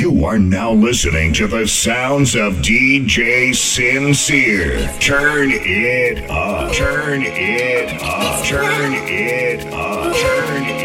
You are now listening to the sounds of DJ Sincere. Turn it up. Turn it up. Turn it up. Turn it up.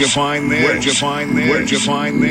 Where'd you find this? Where'd you find this? Where'd you find this?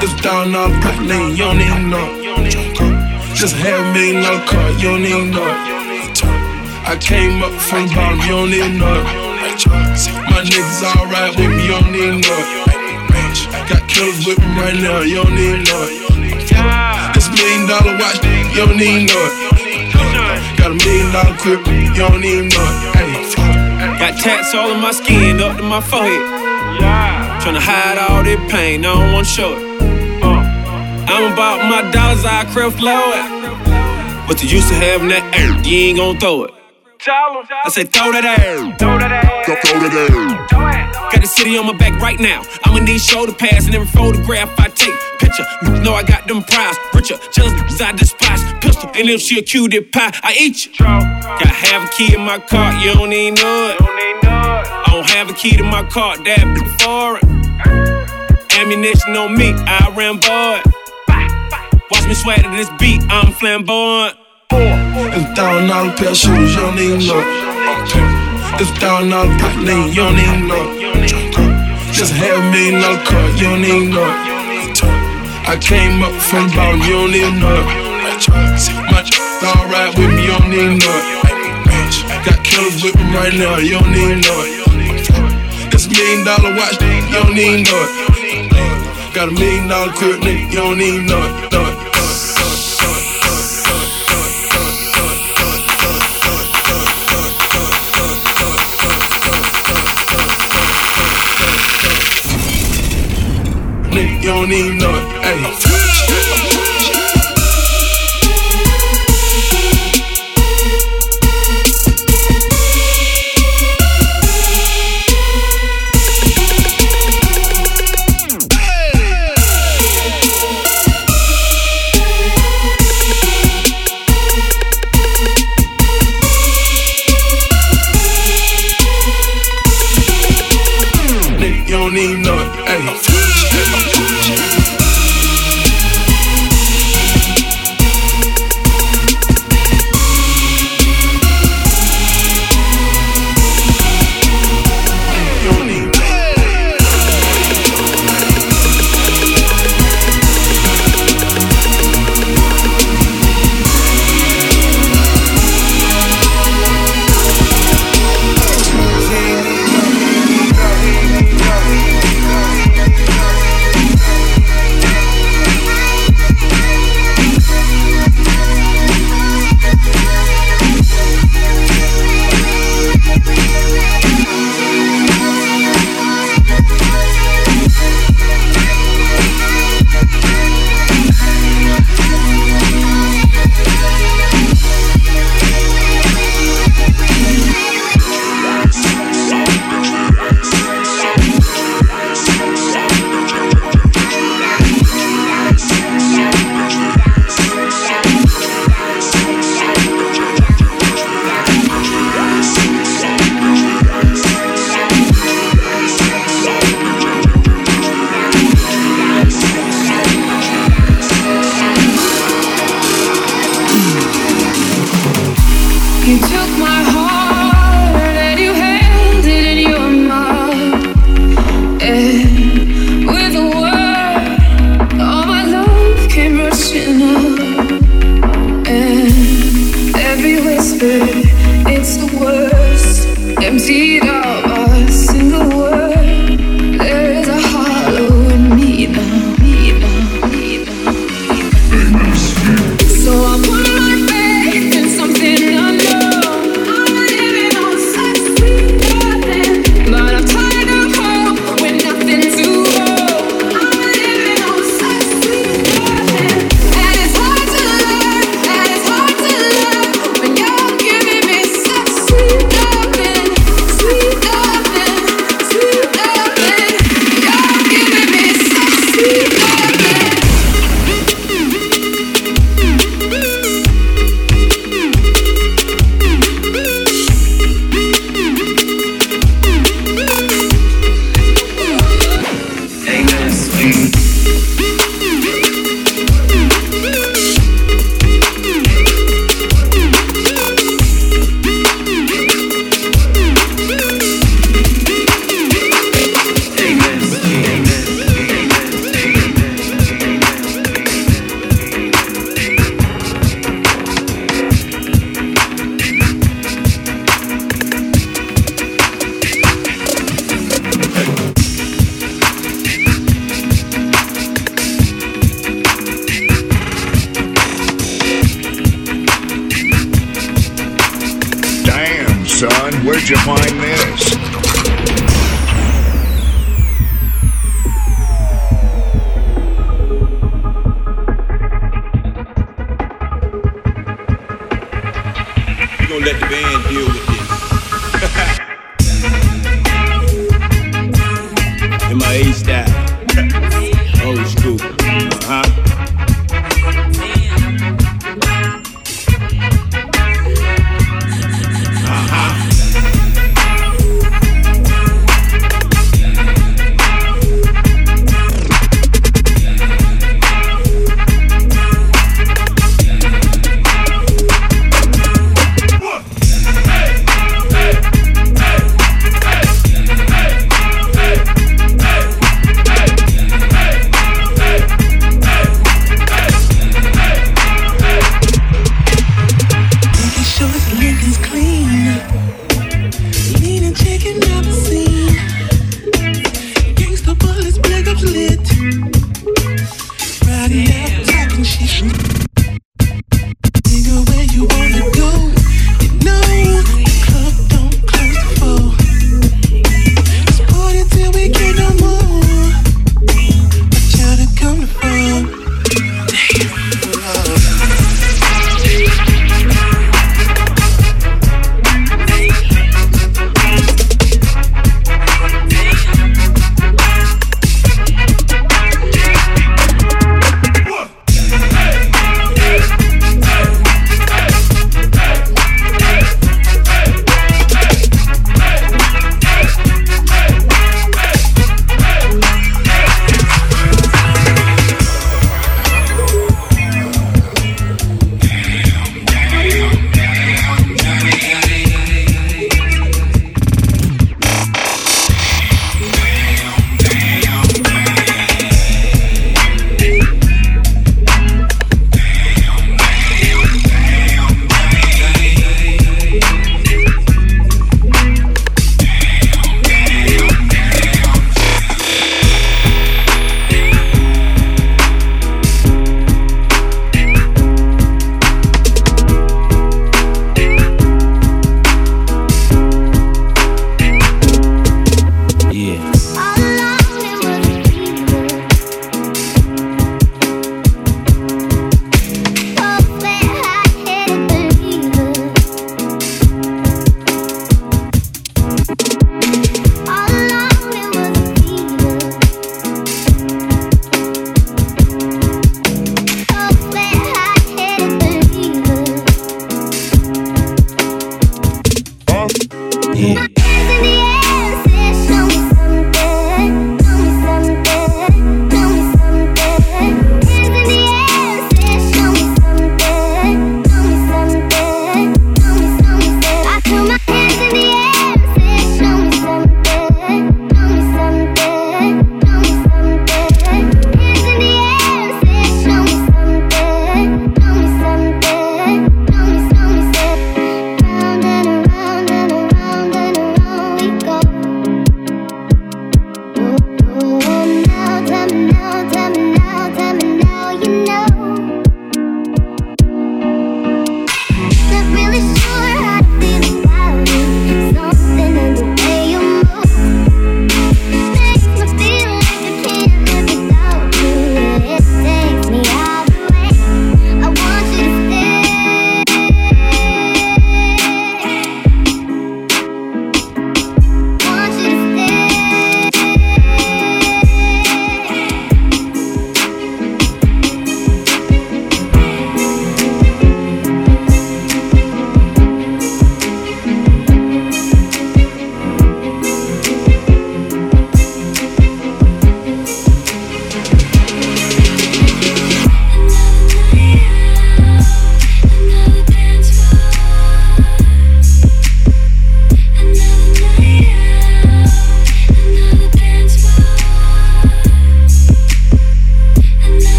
This down all pack lean, you don't even know. Just half a million dollar car, you don't even know. I came up from the bottom, you don't even know. My niggas alright with me, you don't even know. Got killers with me right now, you don't even know. This million dollar watch, you don't even know. Got a million dollar crib, you don't even know. Hey. Got tats all on my skin, up to my forehead. Yeah. Tryna hide all this pain, I don't wanna show it. I'm about my dollars, I crib flow it. What's the use of having that air? You ain't gon' throw it. I say throw that air. Go throw it there. Got the city on my back right now. I'ma need shoulder pads and every photograph I take. Picture, you know I got them prize. Richer, cause I despise. Pistol, and if she a cutie pie, I eat you. Got half a key in my car, you don't even know it. I don't have a key to my car, that be foreign. Ammunition on me, I ran boy. Watch me swag to this beat, I'm flamboyant. It's thousand dollar pair of shoes, you don't even know. It's thousand dollar pack lean, you don't even know. Just half a million dollar car, you don't even know. I came up from the bottom, you don't even know. My alright with me, you don't even know. Got killers with me right now, you don't even know. This million dollar watch, you don't even know. Got a million dollar crib, nigga, you don't know it. Nigga, you don't even know it.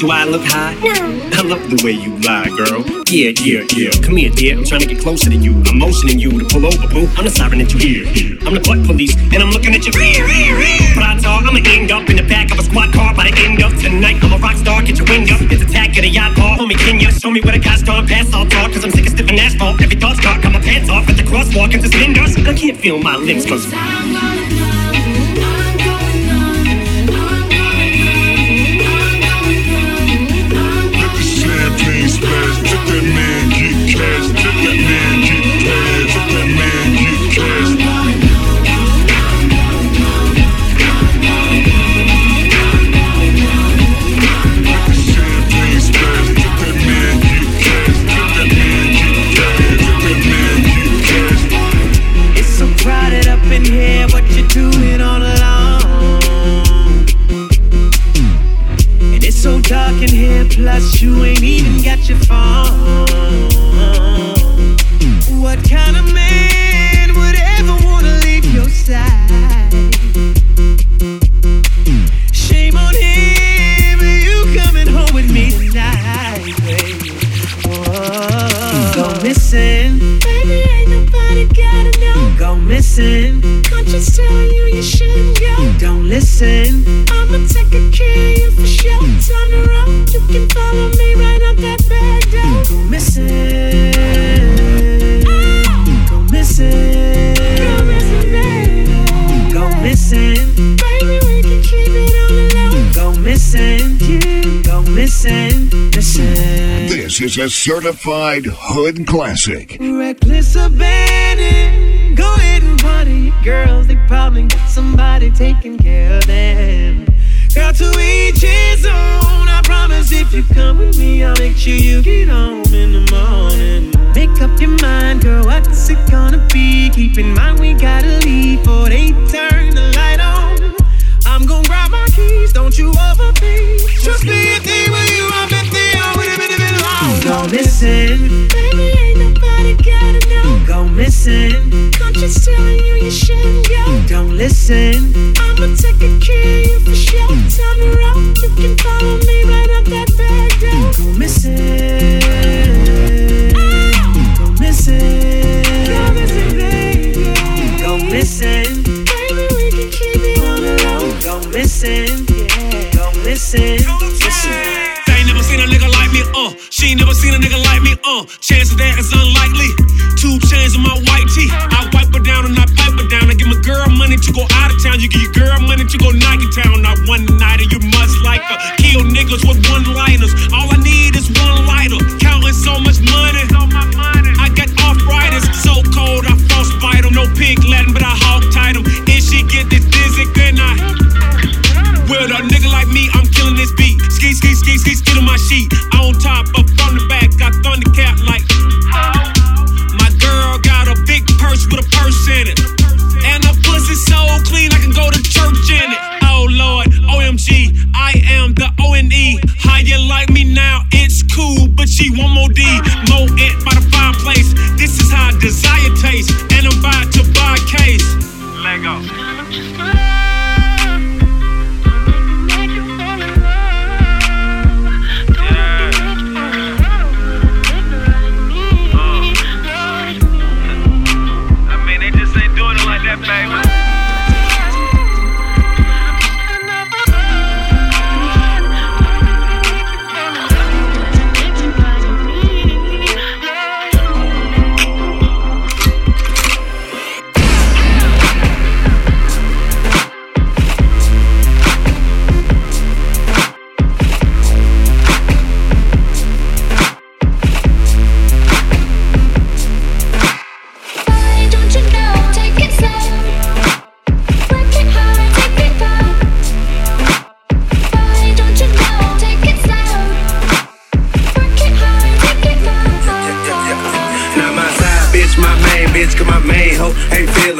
Do I look high? No. I love the way you lie, girl. Yeah, yeah, yeah. Come here, dear. I'm trying to get closer to you. I'm motioning you to pull over, boo. I'm the siren that you hear. I'm the butt police, and I'm looking at your rear, rear, rear. But I talk, I'ma end up in the back of a squad car by the end of tonight. I'm a rock star, get your wind up. It's attack at a yacht bar. Homie, Kenya, show me where the guys gone pass all talk. Cause I'm sick of stiffing asphalt. Every thought start, got my pants off at the crosswalk and suspenders. I can't feel my lips, cause. Plus you ain't even got your phone. What kind of man would ever wanna leave your side? Shame on him, you coming home with me tonight, baby. Whoa. Go missing. Baby, ain't nobody gotta know. Go missing. Conscience telling you you shouldn't go. Don't listen. Is a certified hood classic. Reckless abandon. Go ahead and party girls. They probably got somebody taking care of them. Girl, to each his own. I promise if you come with me, I'll make sure you get home in the morning. Make up your mind, girl. What's it gonna be? Keep in mind we gotta leave before they turn the light on. I'm gonna grab my keys, don't you overthink. Trust me, if they were you, I missing, baby, ain't nobody gotta know. Mm, go missing, conscience telling you you shouldn't go. Mm, don't listen, I'ma take good care of you for sure. Mm. Time to roll, you can follow me right up that back door. Go missing, uh. Chances that is unlikely. Two chains on my white tee. I wipe her down and I pipe her down. I give my girl money to go out of town. You give your girl money to go knock it down. Not one night and you must like her. Kill niggas with one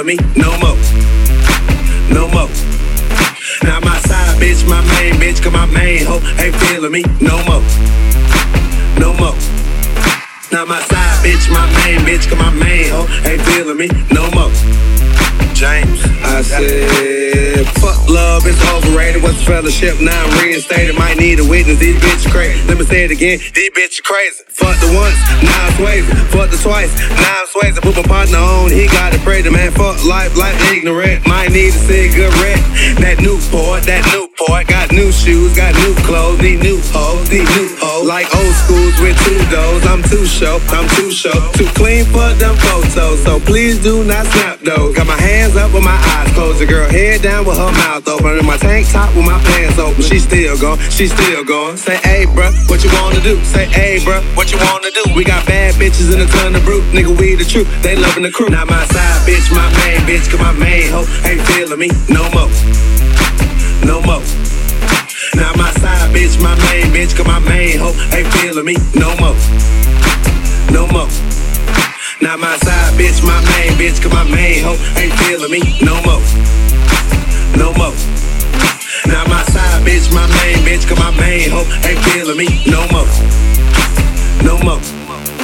me no more. No more. Now my side bitch, my main bitch, cause my main hoe ain't feeling me no more. No more. Now my side bitch, my main bitch, cause my main hoe ain't feeling me no more. James. I said, fuck love, it's overrated. What's fellowship? Now I'm reinstated. Might need a witness. These bitches crazy. Let me say it again. These bitches crazy. Fuck the once, now I'm swaying. Fuck the twice, now I'm swaying. Put my partner on, he got it The man. Fuck life, life ignorant. Might need a cigarette. That Newport, that Newport. Got new shoes, got new clothes. Need new hoes, need new hoes. Like old schools with two doors. I'm too show, I'm too show. Too clean for them photos. So please do not snap those. Got my hands up with my eyes closed. The girl head down with her mouth open. In my tank top with my pants open. She still going, she still going. Say, hey, bruh, what you wanna do? Say, hey, bruh, what you wanna do? We got bad bitches and a ton of brute. Nigga, we the truth. They loving the crew. Not my side bitch, my main bitch, cause my main hoe ain't feeling me no more. No more. Now my side bitch, my main bitch, cause my main hoe ain't feeling me no more. No more. Now my side bitch, my main bitch, cause my main hoe ain't feeling me no more. No more. Now my side bitch, my main bitch, cause my main hoe ain't feeling me no more. No more.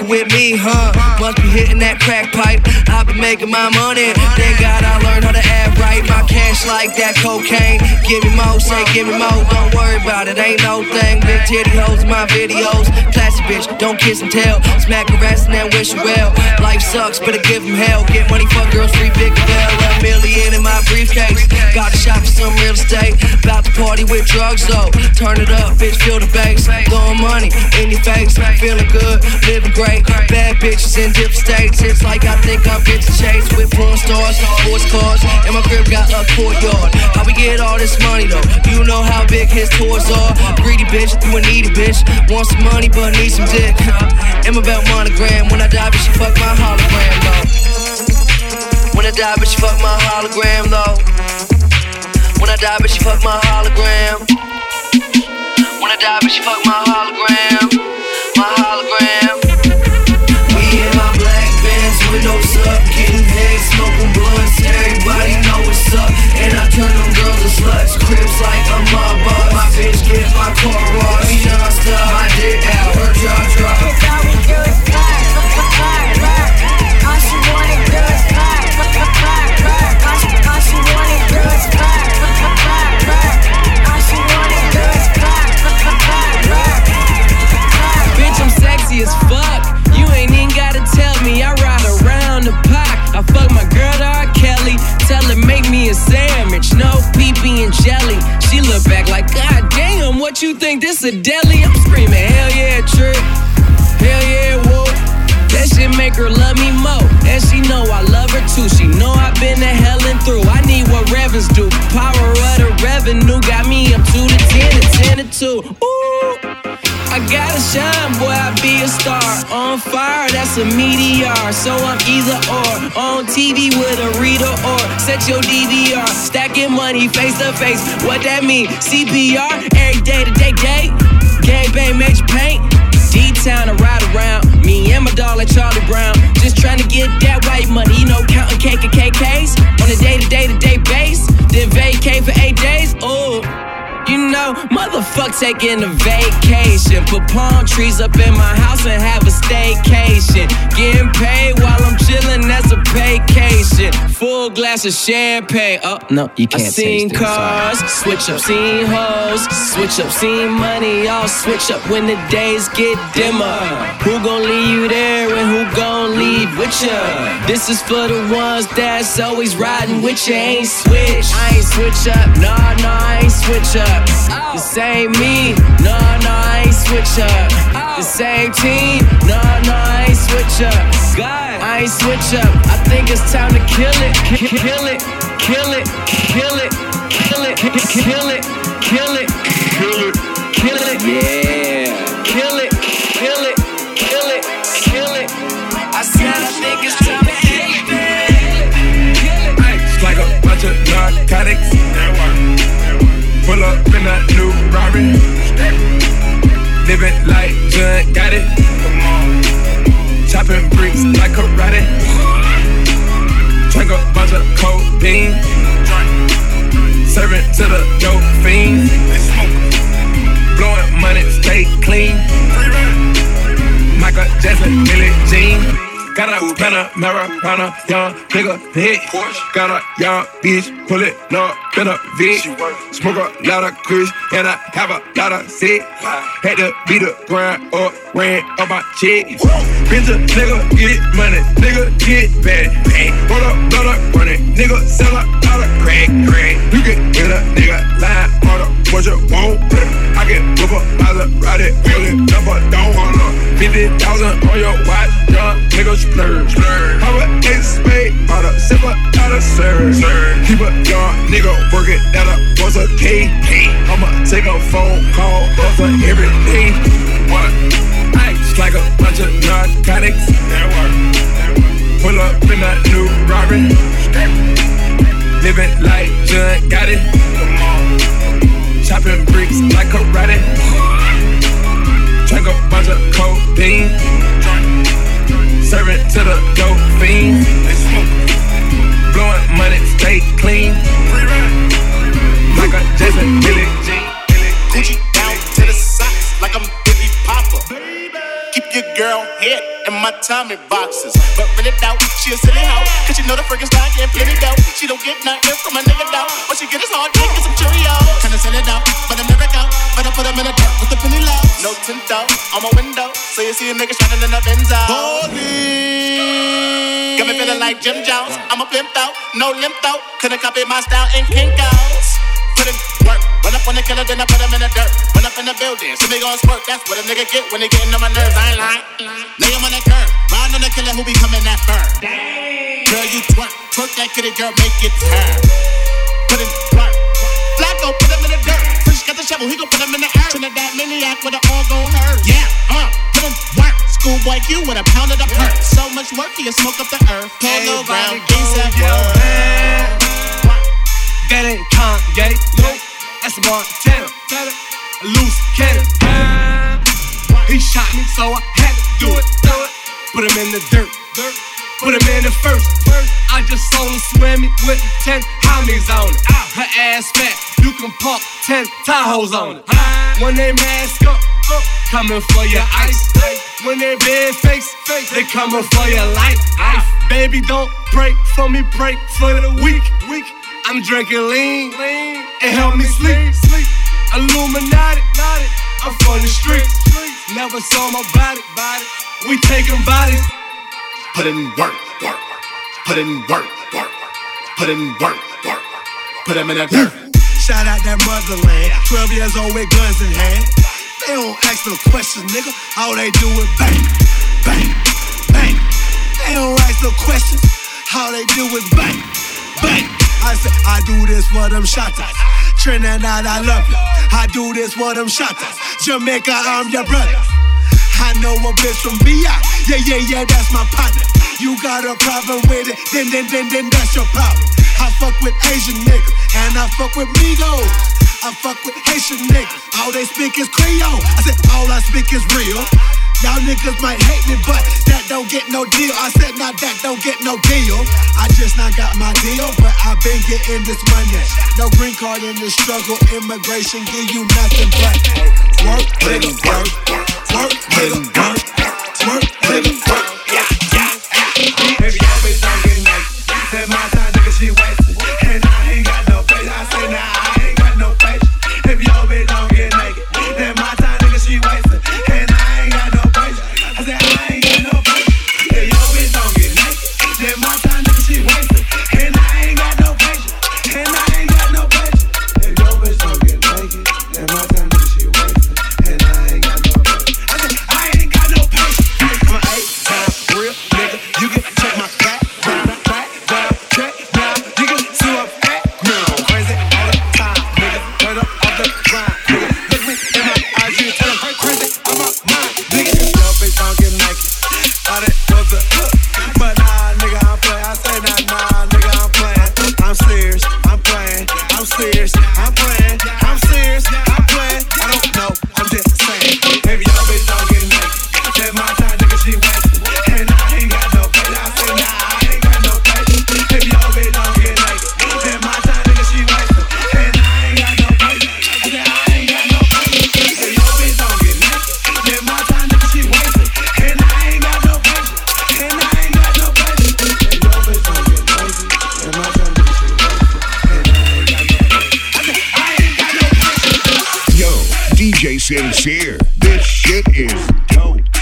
Fucking with me, huh? Must be hitting that crack pipe. Making my money. Thank God I learned how to act right. My cash like that cocaine. Give me more, say give me more. Don't worry about it, ain't no thing. Big titty hoes in my videos. Classy bitch, don't kiss and tell. Smack her ass and then wish her well. Life sucks, better give him hell. Get money, fuck girls, free big bell. A million in my briefcase. Got a shop for some real estate. About to party with drugs though. Turn it up, bitch, feel the bass. Throwing money in your face. Feeling good, living great. Bad bitches in different states. It's like I think I'm bitch chase with porn stars, sports cars. And my crib got a courtyard. How we get all this money though? You know how big his tours are. Greedy bitch, you a needy bitch. Want some money but need some dick. Am about monogram. When I die, bitch, you fuck my hologram though. When I die, bitch, you fuck my hologram though. When I die, bitch, you fuck my hologram. When I die, bitch, you fuck my hologram. My hologram. Crips like a mob boss. My bitch get my car washed. We non-stop, look back like, God damn, what you think this a deli? Meteor. So I'm either or. On TV with a reader or set your DVR. Stacking money face to face. What that mean? CPR, every day to day, day. Gang bang, major paint. D-Town to ride around. Me and my like Charlie Brown. Just trying to get that white money, you know, counting cake. On a day to day to day base. Then vacate for eight days. Ooh. You know, motherfuck taking a vacation. Put palm trees up in my house and have a staycation. Getting paid while I'm chilling, that's a vacation. Full glass of champagne. Oh, no, you can't I seen taste it, sorry. cars, switch up, seen hoes, switch up, seen money. All switch up when the days get dimmer. Who gon' leave you there and who gon' leave with ya? This is for the ones that's always riding with ya. Ain't switch, I ain't switch up. Nah, nah, I ain't switch up. This ain't me. Nah, nah, I ain't switch up. The same team. Nah, nah, I ain't switch up. God, I ain't switch up. I think it's time to kill it, Ki- ki- kill it, kill it, kill it, kill it, ki- ki- kill it, kill it, kill it, kill it, yeah, kill it, kill it, kill it, kill it. I said I think it's time to kill it, kill it. It's like a bunch of narcotics. Pull up in a new Rari. Living like John Gotti. Chopping bricks like karate. Drink a bunch of codeine. Serving to the dope fiends. Blowing money, stay clean. Michael Jackson, Billie Jean. Got a Panamera, Panamera, young nigga hit. Got a young bitch, pull it up in a Vic. Smoke a lot of kush, and I have a lot of sick. Had to beat the grind up, ran up my check. Bitch, a nigga get money, nigga get bad. Roll up, blood up, run it, nigga sell a lot of crack, crack. You can get a nigga line, on what you want. I can whip a Maserati, pull it up or down. 50,000 on your watch, young nigga splurge. Have a ace spade, out of sip out of surge. Keep a young nigga working at a was a K. I'ma take a phone call, bust her every day. What? Ice like a bunch of narcotics. Pull up in a new Rari. Living like John Gotti. Chopping bricks like karate. Drink a bunch of codeine. Serve to the dope fiends. Blowing money, stay clean. Like a Jason Billy Jean. Gucci down to the socks like I'm Biggie Papa. Keep your girl head in my Tommy boxes. But when it doubt she a silly hoe. Cause she know the freaking style can't plenty dough. She don't get nothing from a nigga dough. but she get his hard dick and some Cheerios. Kinda send it out, but I'm but put them in the dirt with the penny low. No tint out on my window. So you see a nigga shining in the Benzo. Got me feeling like Jim Jones. I'm a pimp out, no limp out. Couldn't copy my style in Kinko's. Put in work. Run up on the killer, then I put him in the dirt. Run up in the building, see me gon' squirt. That's what a nigga get when they getting on my nerves. I ain't lying. Lay him on the curb. Ride on the killer who be coming that fur. Girl, you twerk. Twerk that kitty, girl, make it turn. Put in work. Flacko, put him got the shovel, he gon' put him in the earth. Trinidad maniac with it all gon' hurt. Yeah, uh, put in work. Schoolboy Q with a pound of the perk. So much work, he'll smoke up the earth. Polo ground, ASAP world. That ain't Kanye, no, that's Montana. A loose cannon. He shot me, so I had to do it. Put him in the dirt, put him in the first. I just saw him swimming with 10 homies on it. Her ass fat, you can park 10 Tahoes on it. When they mask up, coming for your ice. When they big face, they coming for your life. Baby, don't break for me, break for the weak. weak. I'm drinking lean, lean. and help me sleep. sleep. Illuminati, I'm from the streets. Never saw my body, body. We taking bodies. Put in work, work. Put in work, work. Put in work, work. Put him in the dirt. Shout out that motherland. 12 years old with guns in hand. They don't ask no questions, nigga. All they do is bang, bang, bang. They don't ask no questions. All they do is bang, bang. I say, I do this for them shotters. Trinidad, I love you. I do this for them shotters. Jamaica, I'm your brother. I know a bitch from VI. Yeah, yeah, yeah, that's my partner. You got a problem with it, then, then, then, then that's your problem. I fuck with Asian niggas, and I fuck with Migos. I fuck with Haitian niggas. All they speak is Creole. I said, all I speak is real. Y'all niggas might hate me, but that don't get no deal. I said, now that don't get no deal. I just not got my deal, but I've been getting this money. No green card in this struggle. Immigration give you nothing but work, nigga, work, work, nigga, work, work, nigga, work. Baby, I've been talking nice. Said my time, nigga, she wait. DJ Sincere. This shit is dope.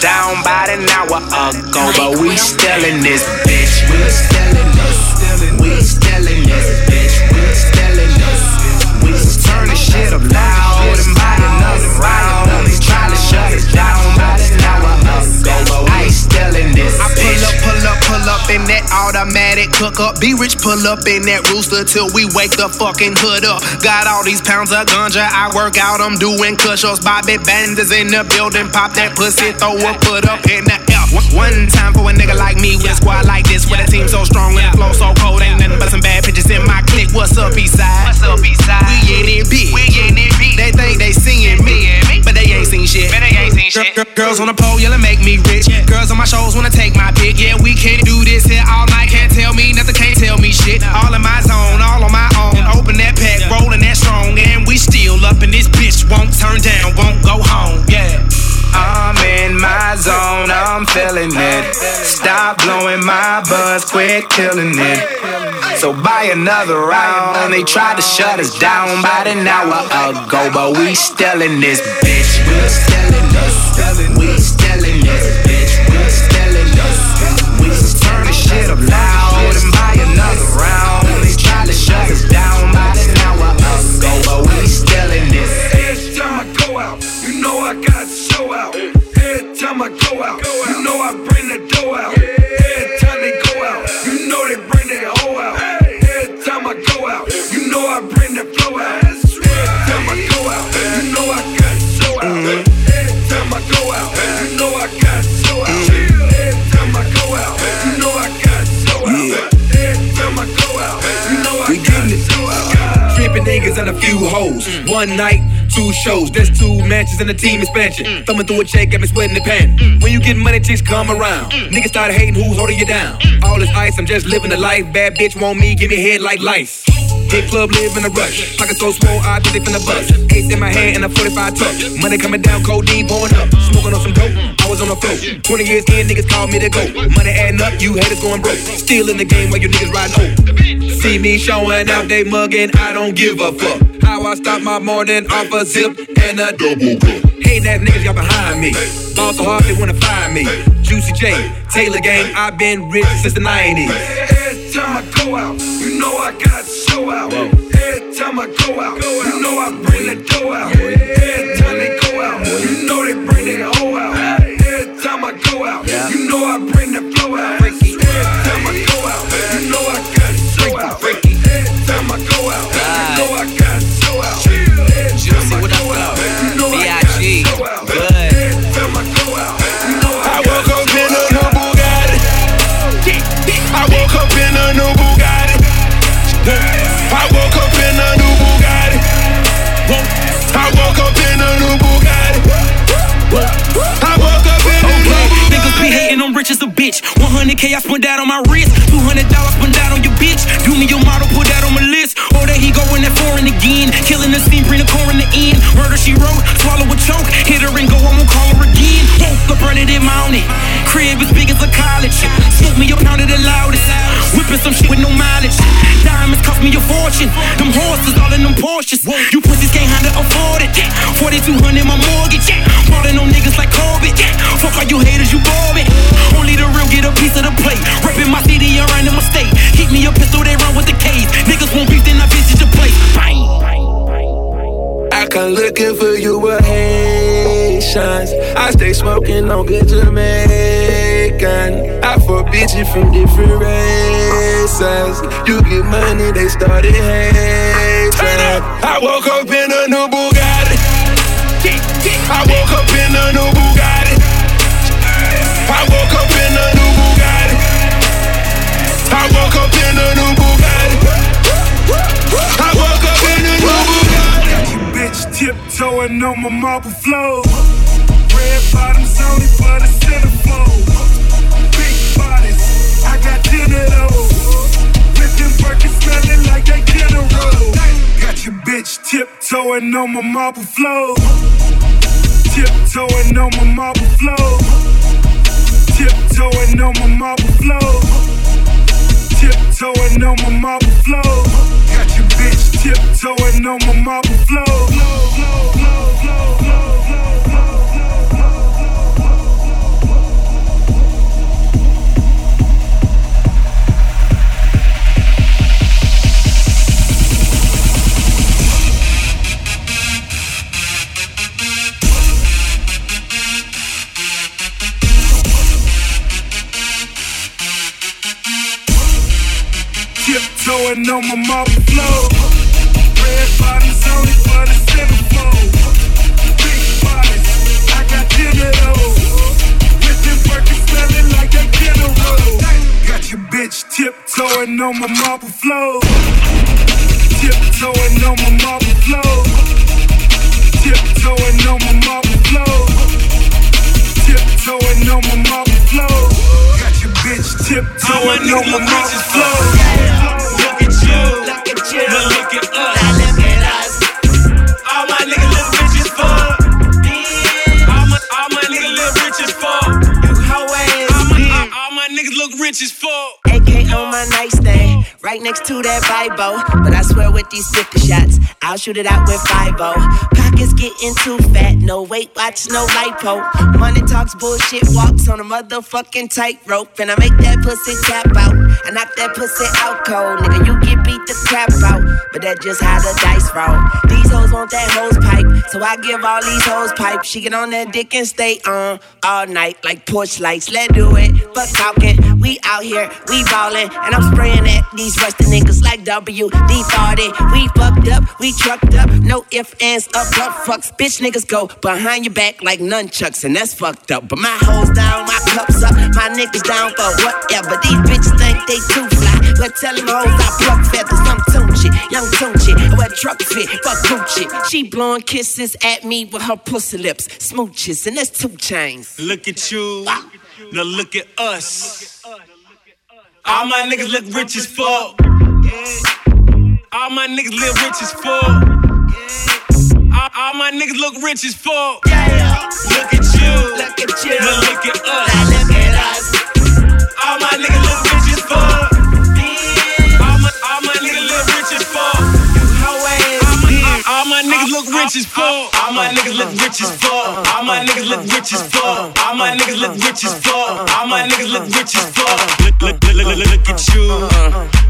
Down about an hour ago. But we still in this bitch, cook up. Be rich, pull up in that rooster till we wake the fucking hood up. Got all these pounds of ganja, I work out, I'm doing cush-ups. Bobby Banders in the building, pop that pussy, throw a put up in the air. One- time for a nigga like me with a squad like this, with a team so strong and the flow so cold, ain't nothing but some bad bitches in my clique. What's up, Eastside? What's up, Eastside? We in it big. We in it. They think they seeing me, but seen shit. But they ain't seen shit. Girls on the pole yelling, make me rich. Yeah. Girls on my shows wanna take my pick. Yeah, we can't do this here all night. Can't tell me nothing, can't tell me shit. All in my zone, all on my own. Open that pack, rolling that strong, and we still up in this bitch. Won't turn down, won't go home. Yeah. I'm my zone, I'm feeling it. Stop blowing my buzz, quit killing it. So buy another round. They tried to shut us down about an hour ago, but we still in this bitch. We still in this. We still in this bitch. We still in this. We turn the shit up loud and buy another round. They tried to shut us down niggas and a few hoes. One night, two shows. There's two matches and a team expansion. Mm. Thumbing through a check, got me sweating the pan. Mm. When you get money, chicks come around. Mm. Niggas start hating who's holding you down. All this ice, I'm just living the life. Bad bitch want me, give me head like lice. Hit club, live in a rush. Pocket so small, I think they finna bust. Ace in my hand and a 45 tuck. Money coming down, codeine pouring up. Smoking on some dope, I was on the floor. 20 years in, niggas called me to go. Money adding up, you haters going broke. Still in the game while you niggas riding old. See me showing out, they mugging, I don't give a fuck. How I start my morning off a zip and a double cup. Hating ass niggas, y'all behind me. Ball so hard, they wanna find me. Juicy J, Taylor Gang, i been rich since the 90s. Every time I go out, you know I got show out. Every time I go out, you know I bring the dough out. Every time they go out, you know they bring their hoe out. Every time I go out, you know I bring the flow out. Every time I go out, you know I got show out. 200k, I spent that on my wrist. $200 spent that on your bitch. Do me your model, put that on my list. There he go in that foreign again. Killing the scene, bring the core in the end. Murder she wrote, swallow a choke. Hit her and go, I won't call her again. Woke up running it mounted. Crib as big as a college. Smoke me a pound of the loudest. Whipping some shit with no mileage. Diamonds cost me a fortune. Them horses all in them Porsches. You pussies can't handle afford it. 4200 my mortgage. Falling on niggas like Corbett. Fuck all you haters, you boring. Only the real get a piece of the plate. Reppin' my city around in my state. Keep me a pistol, they run with the case. Niggas won't beef, then I visit your place. Bang. I come looking for you with Haitians. I stay smoking on good Jamaican. I fuck bitches from different races. You get money, they started hating. I woke up in a new Bugatti. I woke Tiptoeing on my marble floor. Red bottoms only for the centerfold. Big bodies, I got ten of those. Birkin smelling like they general. Got your bitch tiptoeing on my marble floor. Tiptoeing on my marble floor. Tiptoeing on my marble floor. Tiptoeing on my marble floor. Got your bitch tiptoeing on my marble floor. On my marble floor. Red bottoms only for the centerfold. Big bodies, I got ten of those. Whipping Birkin smelling like they general. Got your bitch tiptoeing on my marble floor. Tiptoeing on my marble floor. Tiptoeing on my marble floor. Tiptoeing on my marble floor. Got your bitch tiptoeing on my marble floor. Next to that Bible. But I swear with these 50 shots, I'll shoot it out with 5 Pockets getting too fat, no weight watch, no lipo. Money talks bullshit, walks on a motherfucking tightrope. And I make that pussy tap out. I knock that pussy out cold. Nigga, you get beat the crap out. But that just how the dice roll. These hoes want that hose pipe, so I give all these hoes pipe. She get on that dick and stay on all night like porch lights. Let's do it. Fuck talking, we out here, we ballin'. And I'm spraying at these rusty niggas like WD 40. We fucked up, we trucked up, no ifs, ands, up, but fucks. Bitch niggas go behind your back like nunchucks, and that's fucked up. But my hoes down, my cups up, my niggas down for whatever. These bitches think they too fly. But tell them hoes I pluck feathers, I'm Tunechi, young Tunechi. I wear truck fit, fuck Gucci. She blowing kisses at me with her pussy lips, smooches, and that's 2 Chainz. Look at you, now look at us. All my niggas look rich as fuck. All my niggas live rich as fuck. All, all my niggas look rich as fuck. Look at you, look at you, my niggas look rich as fuck. All my niggas look rich as fuck. All my niggas look rich as fuck. Look, look, look, look, look, look at you.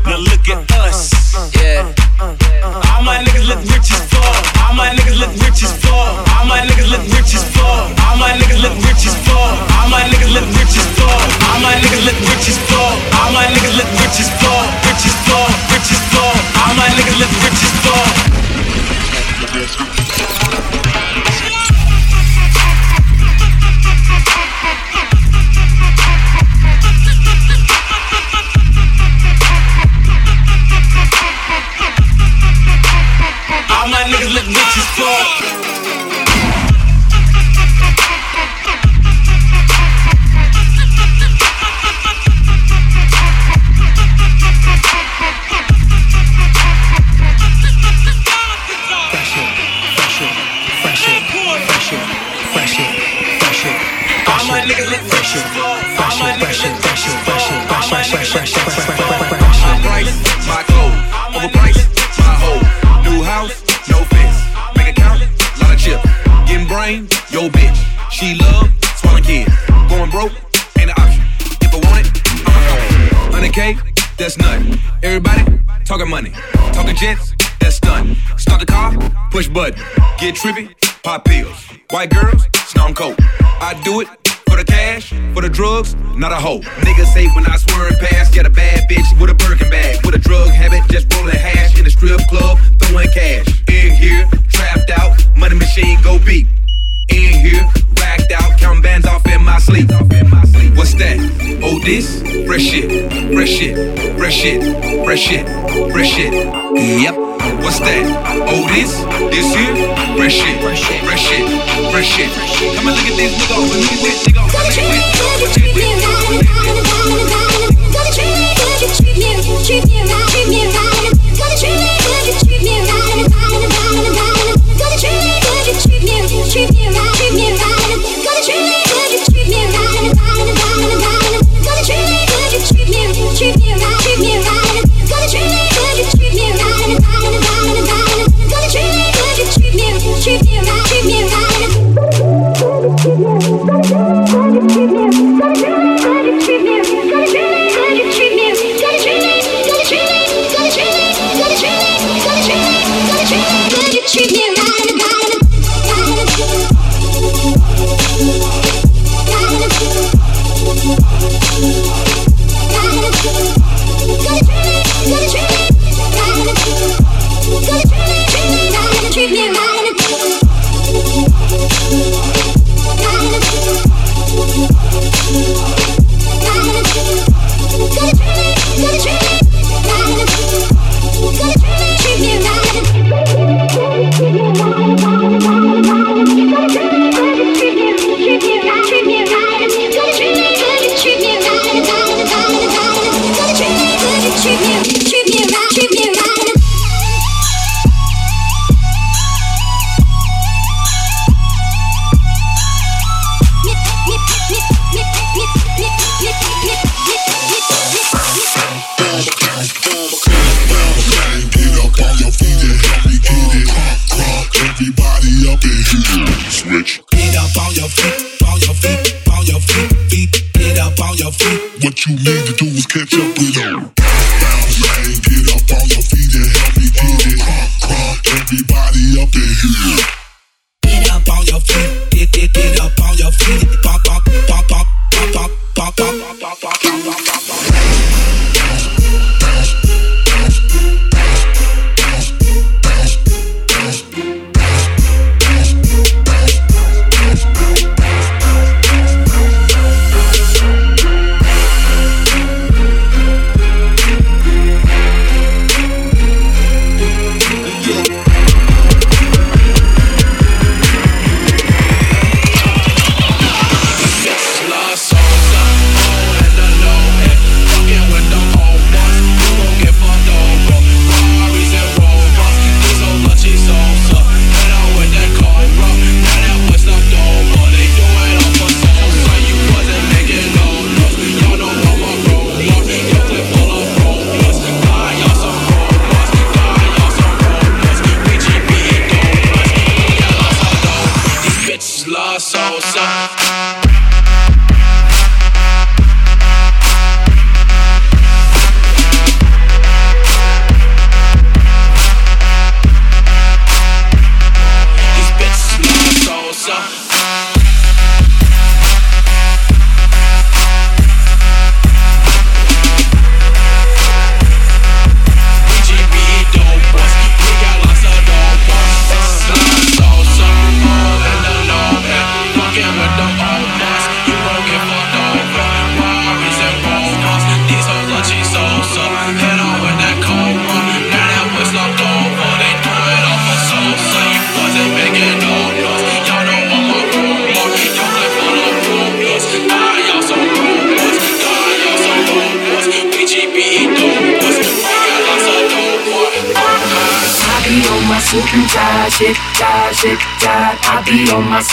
Now look at us. Yeah. All my niggas look rich as fuck. All my niggas look rich as fuck. All my niggas look rich as fuck. All my niggas look rich as fuck. All my niggas look rich as fuck. All my niggas look rich as fuck. All my niggas look rich as fuck. Rich as fuck. My niggas look rich as fuck. All my niggas look 100K, that's nothing. Everybody, talking money. Talking jets, that's stun. Start the car, push button. Get trippy, pop pills. White girls, snorting coke. I do it for the cash, for the drugs, not a hoe. Niggas say when I swerve past, get a bad bitch with a Birkin bag, with a drug habit, just rolling hash in the strip club, throwing cash. In here, trapped out, money machine go beep. In here, blacked out, count bands off in my sleep. What's that? Oh, this? Fresh shit, fresh shit, fresh shit, fresh shit, fresh shit. Yep. What's that? Oh, this? This here? Fresh shit, fresh shit, fresh shit. Come and look at this nigga over here, this nigga over here. Treat me right, treat me right, treat me right.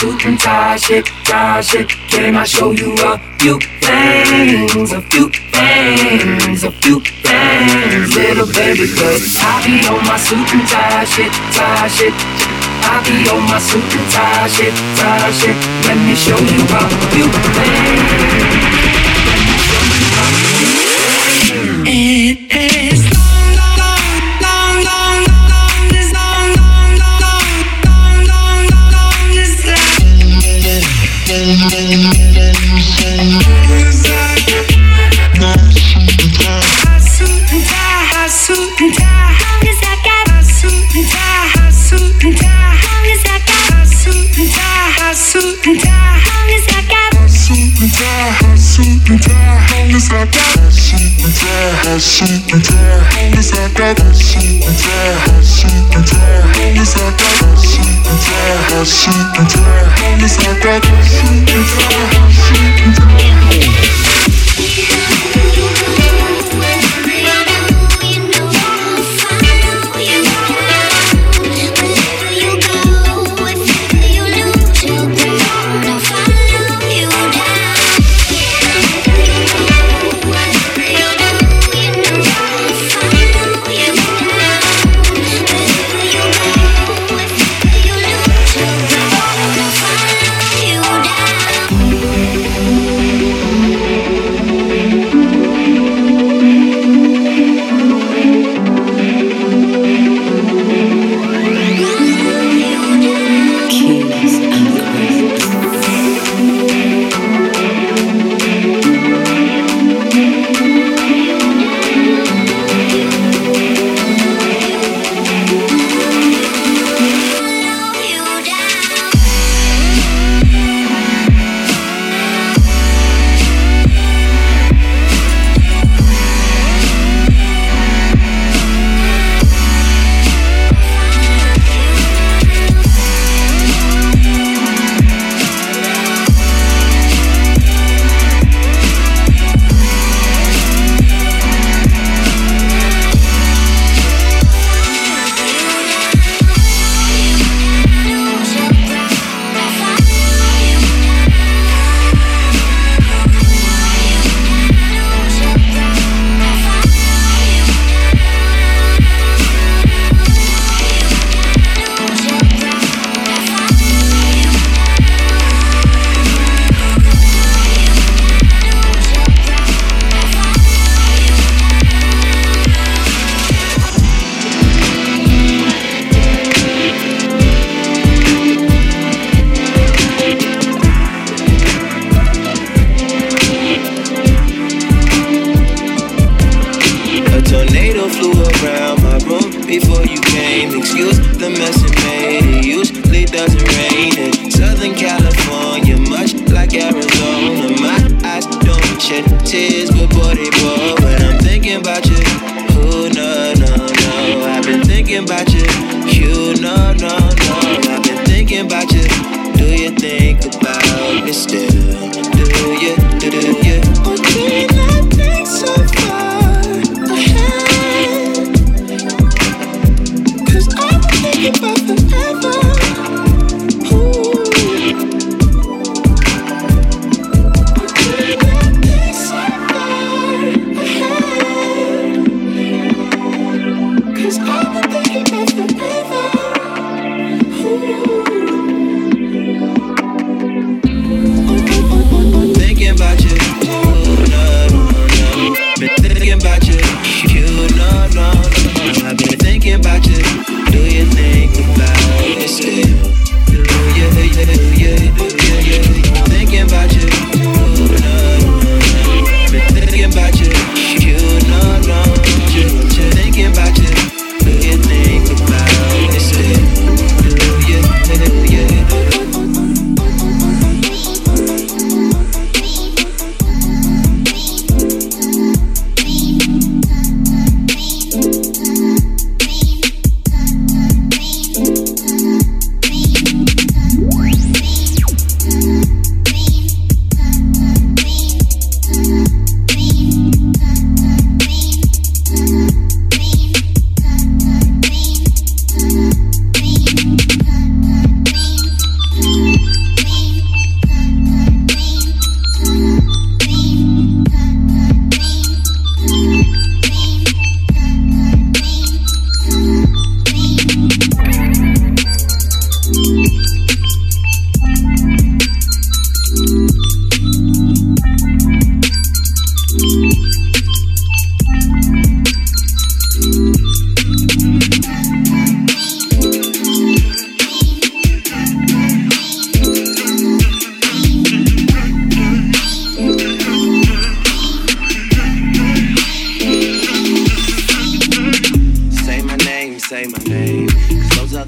you can touch shit. Can I show you a few things, a few things, a few things, little baby? Cause I be on my suit and tie shit, tie shit. I be on my suit and tie shit, tie shit. Let me show you a few things. Let me. I got about you.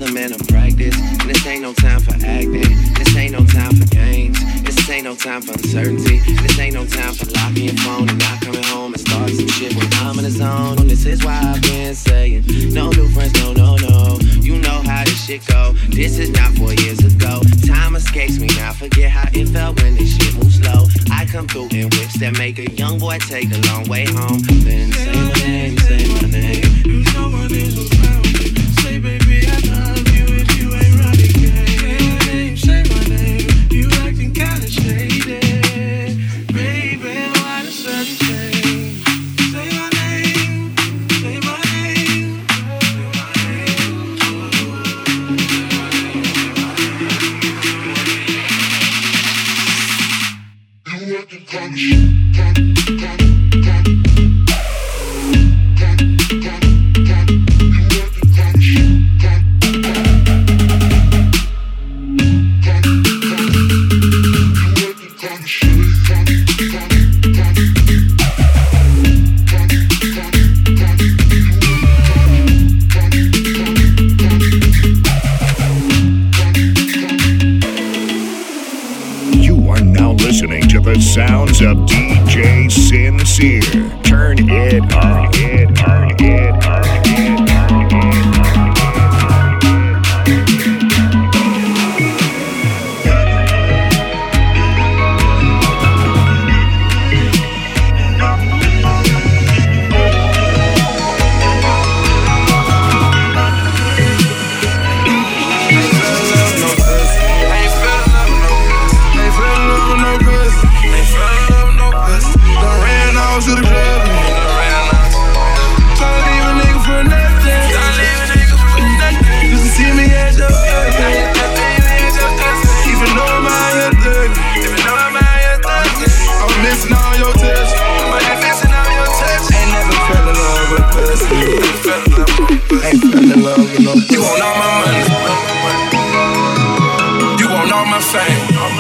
Cause those other men are practice. And this ain't no time for acting. This ain't no time for games. This ain't no time for uncertainty. This ain't no time for locking your phone and not coming home and starting some shit when I'm in the zone. This is why I've been saying, no new friends, no, no, no. You know how this shit go. This is not four years ago. Time escapes me now. Forget how it felt when this shit moves slow. I come through in whips that make a young boy take a long way home. Then say my name, say my name. You know what is You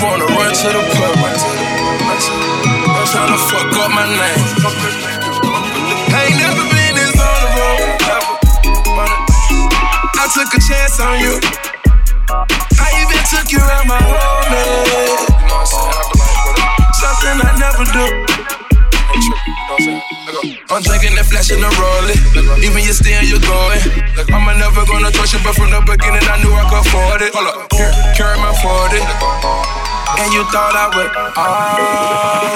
wanna run to the club. I'm tryna fuck up my name. I ain't never been this vulnerable. I took a chance on you. I even took you out my home. Something I never do. I'm drinking and flashing and rolling. Even you staying, you're going. I'm never gonna trust you, but from the beginning I knew I could afford it. Hold up, Car- carry my 40. And you thought I would always.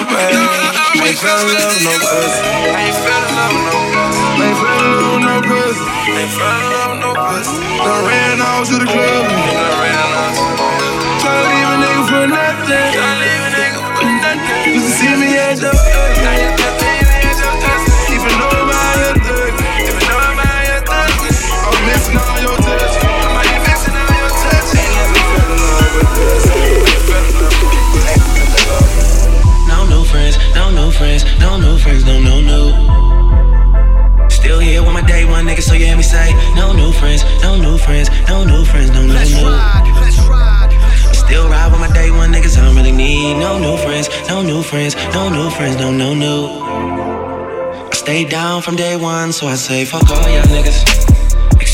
Ain't fell in love no pussy. Ain't fell in love no pussy. Ain't fell in love no pussy. Ain't fell in love no pussy. Done ran off to the club. The ran on to the club. Tryna leave a nigga for nothing. Tryna leave a nigga for nothing. Used to see me at your Even I'm missing all your touch. Ain't never fell in love with pussy. No new friends, no new friends, no new friends, no, no, no. Still here with my day one nigga, so you hear me say, no new friends, no new friends, no new friends, no, no, no. Still ride with my day one niggas, I don't really need no new friends, no new friends, no new friends, no, no, no. I stayed down from day one, so I say, fuck all y'all niggas,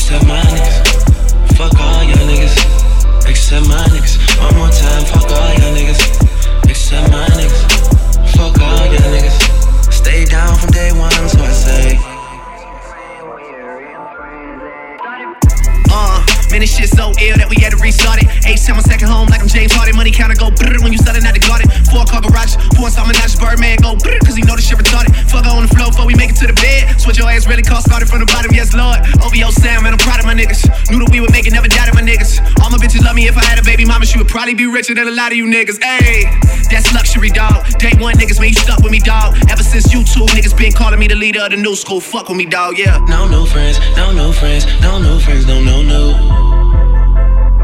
except my niggas. Fuck all y'all niggas, except my niggas. One more time, fuck all y'all niggas, except my niggas. Fuck all y'all niggas. Stay down from day one, man, this shit so ill that we had to restart it. H time on second home, like I'm James Harden. Money counter go brrr when you starting out the garden. Four car garage, four installment notch, Birdman go brrr, cause he know this shit retarded. Fuck on the floor before we make it to the bed. Switch your ass really cost started from the bottom, yes, Lord. OVO Sam, man, I'm proud of my niggas. Knew that we would make it, never doubted my niggas. All my bitches love me if I had a baby mama, she would probably be richer than a lot of you niggas. Ayy, that's luxury, dog. Day one niggas, man, you stuck with me, dog. Ever since you two niggas been calling me the leader of the new school, fuck with me, dog, yeah. No new friends, no new friends, no new friends, no, no, no.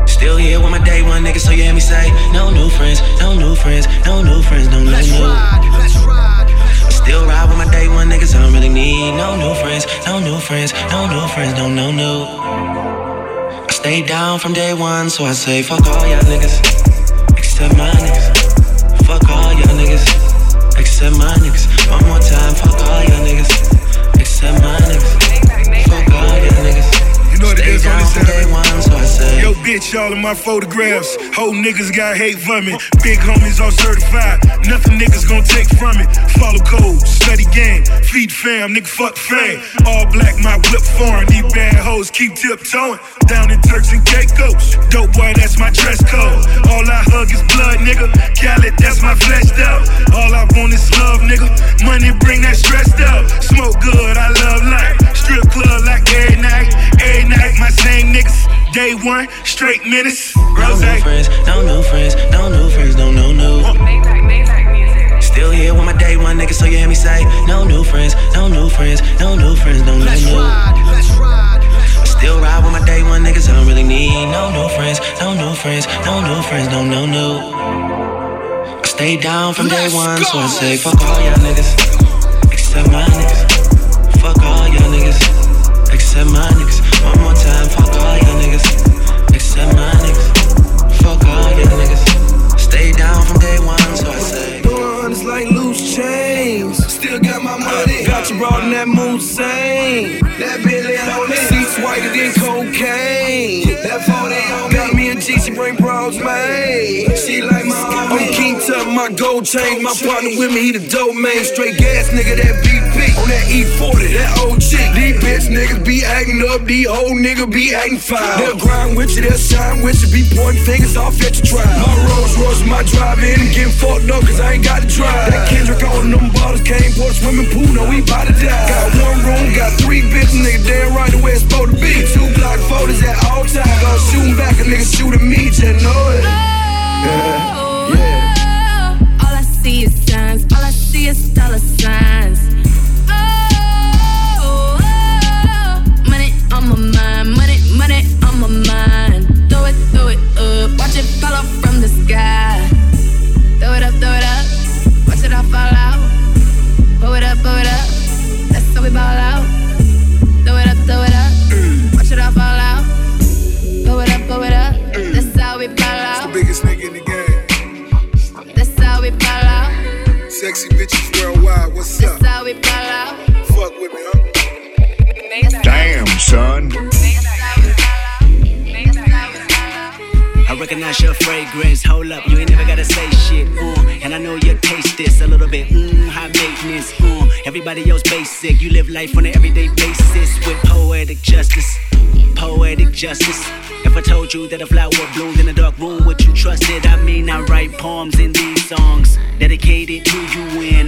Still here with my day one nigga, so you hear me say, no new friends, no new friends, no new friends, no, no, no. Still ride with my day one niggas, I don't really need no new friends, no new friends, no new friends, no, no, no. I stayed down from day one, so I say, fuck all y'all niggas, except my niggas. Fuck all y'all niggas, except my niggas. One more time, fuck all y'all niggas, except my niggas. What it is on this day one, so I say. Yo, bitch, all of my photographs. Whole niggas got hate for me. Big homies all certified. Nothing niggas gon' take from it. Follow code, study game, feed fam, nigga fuck fame. All black, my whip foreign. These bad hoes keep tiptoeing. Down in Turks and Caicos. Dope boy, that's my dress code. All I hug is blood, nigga. Khaled, that's my flesh out. All I want is love, nigga. Money bring that stressed out. Smoke good, I love life. Strip club like every night. Every night, my same niggas. Day one, straight minutes. No new friends, no new friends, no new friends, no, no, no. Still here with my day one nigga, so you hear me say, no new friends, no new friends, no new friends, no, no, new friends, no. Still ride with my day one niggas, I don't really need no new friends, no new friends, no new friends, no, no, no. I stay down from day one, so I say, fuck all y'all niggas, except my niggas. Fuck all y'all niggas, except my niggas. My niggas. Fuck all y'all niggas. Stay down from day one, so I say. It's like loose chains. Still got my money. Uh, got you brought in that Mulsanne. That Billy on me. Seats whiter than cocaine. That 40 on. Got me and G, she bring bros, man. She like my homie. I'm King Tut, my gold chain. My partner with me, he the dope man. Straight gas nigga, that BP. That E40, that old OG. These bitch niggas be acting up. These old niggas be acting foul. They'll grind with you, they'll shine with you. Be pointing fingers off at your trial. My Rolls Royce, my drive in. Getting fucked up, cause I ain't got to drive. That Kendrick on them bottles came for the swimming pool. No, we bout to die. Got one room, got three bitches. Nigga, damn right the way it's supposed to be. Two block photos at all times. Gonna shooting back, a nigga shooting me, just know it. Oh, yeah, yeah. All I see is signs. All I see is dollar signs. Basic. You live life on an everyday basis with poetic justice. Poetic justice. If I told you that a flower bloomed in a dark room, would you trust it? I mean, I write poems in these songs dedicated to you when.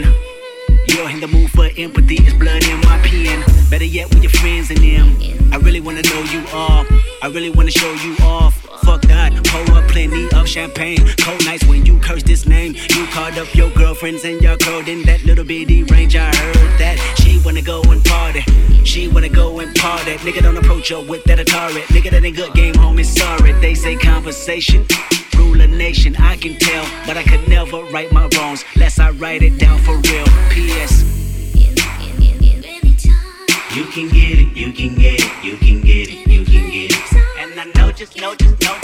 You're in the mood for empathy, it's blood in my pen. Better yet, with your friends and them. I really wanna know you all. I really wanna show you off. Fuck that, pour up plenty of champagne. Cold nights when this name. You called up your girlfriends and y'all curled in that little bitty range. I heard that she wanna go and party. She wanna go and party. Nigga don't approach her with that Atari. Nigga that ain't good game, homie. Sorry, they say conversation. Rule a nation, I can tell, but I could never right my wrongs, lest I write it down for real. P.S. You can get it, you can get it, you can get it, you can get it. And I know just, know just, know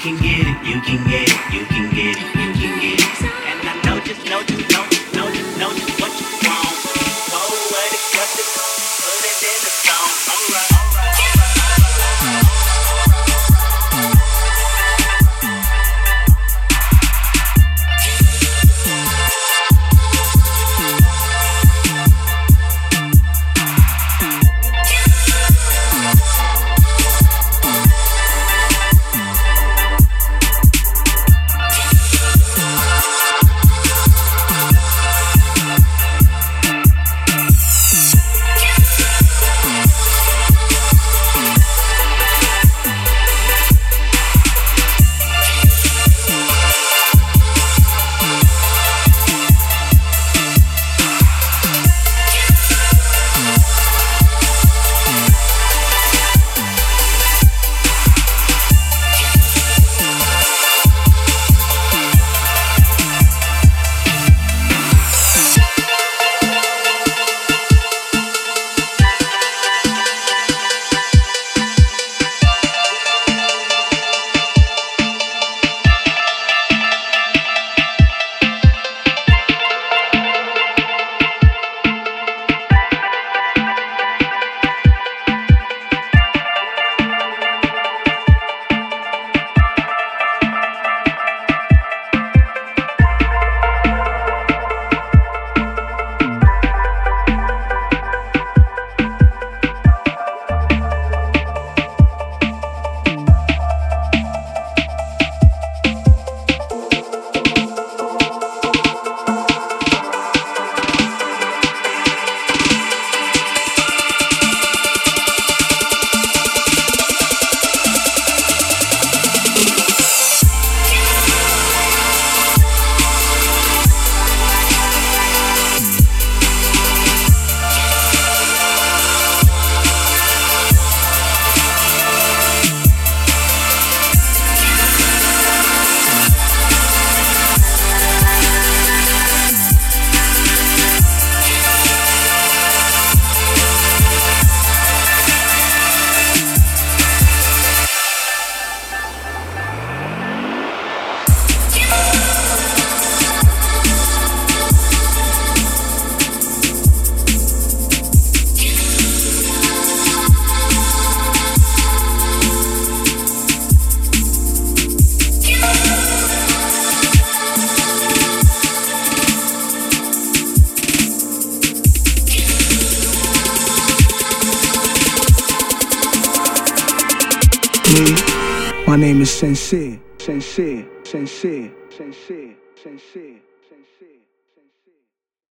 can get it, you can get it, you can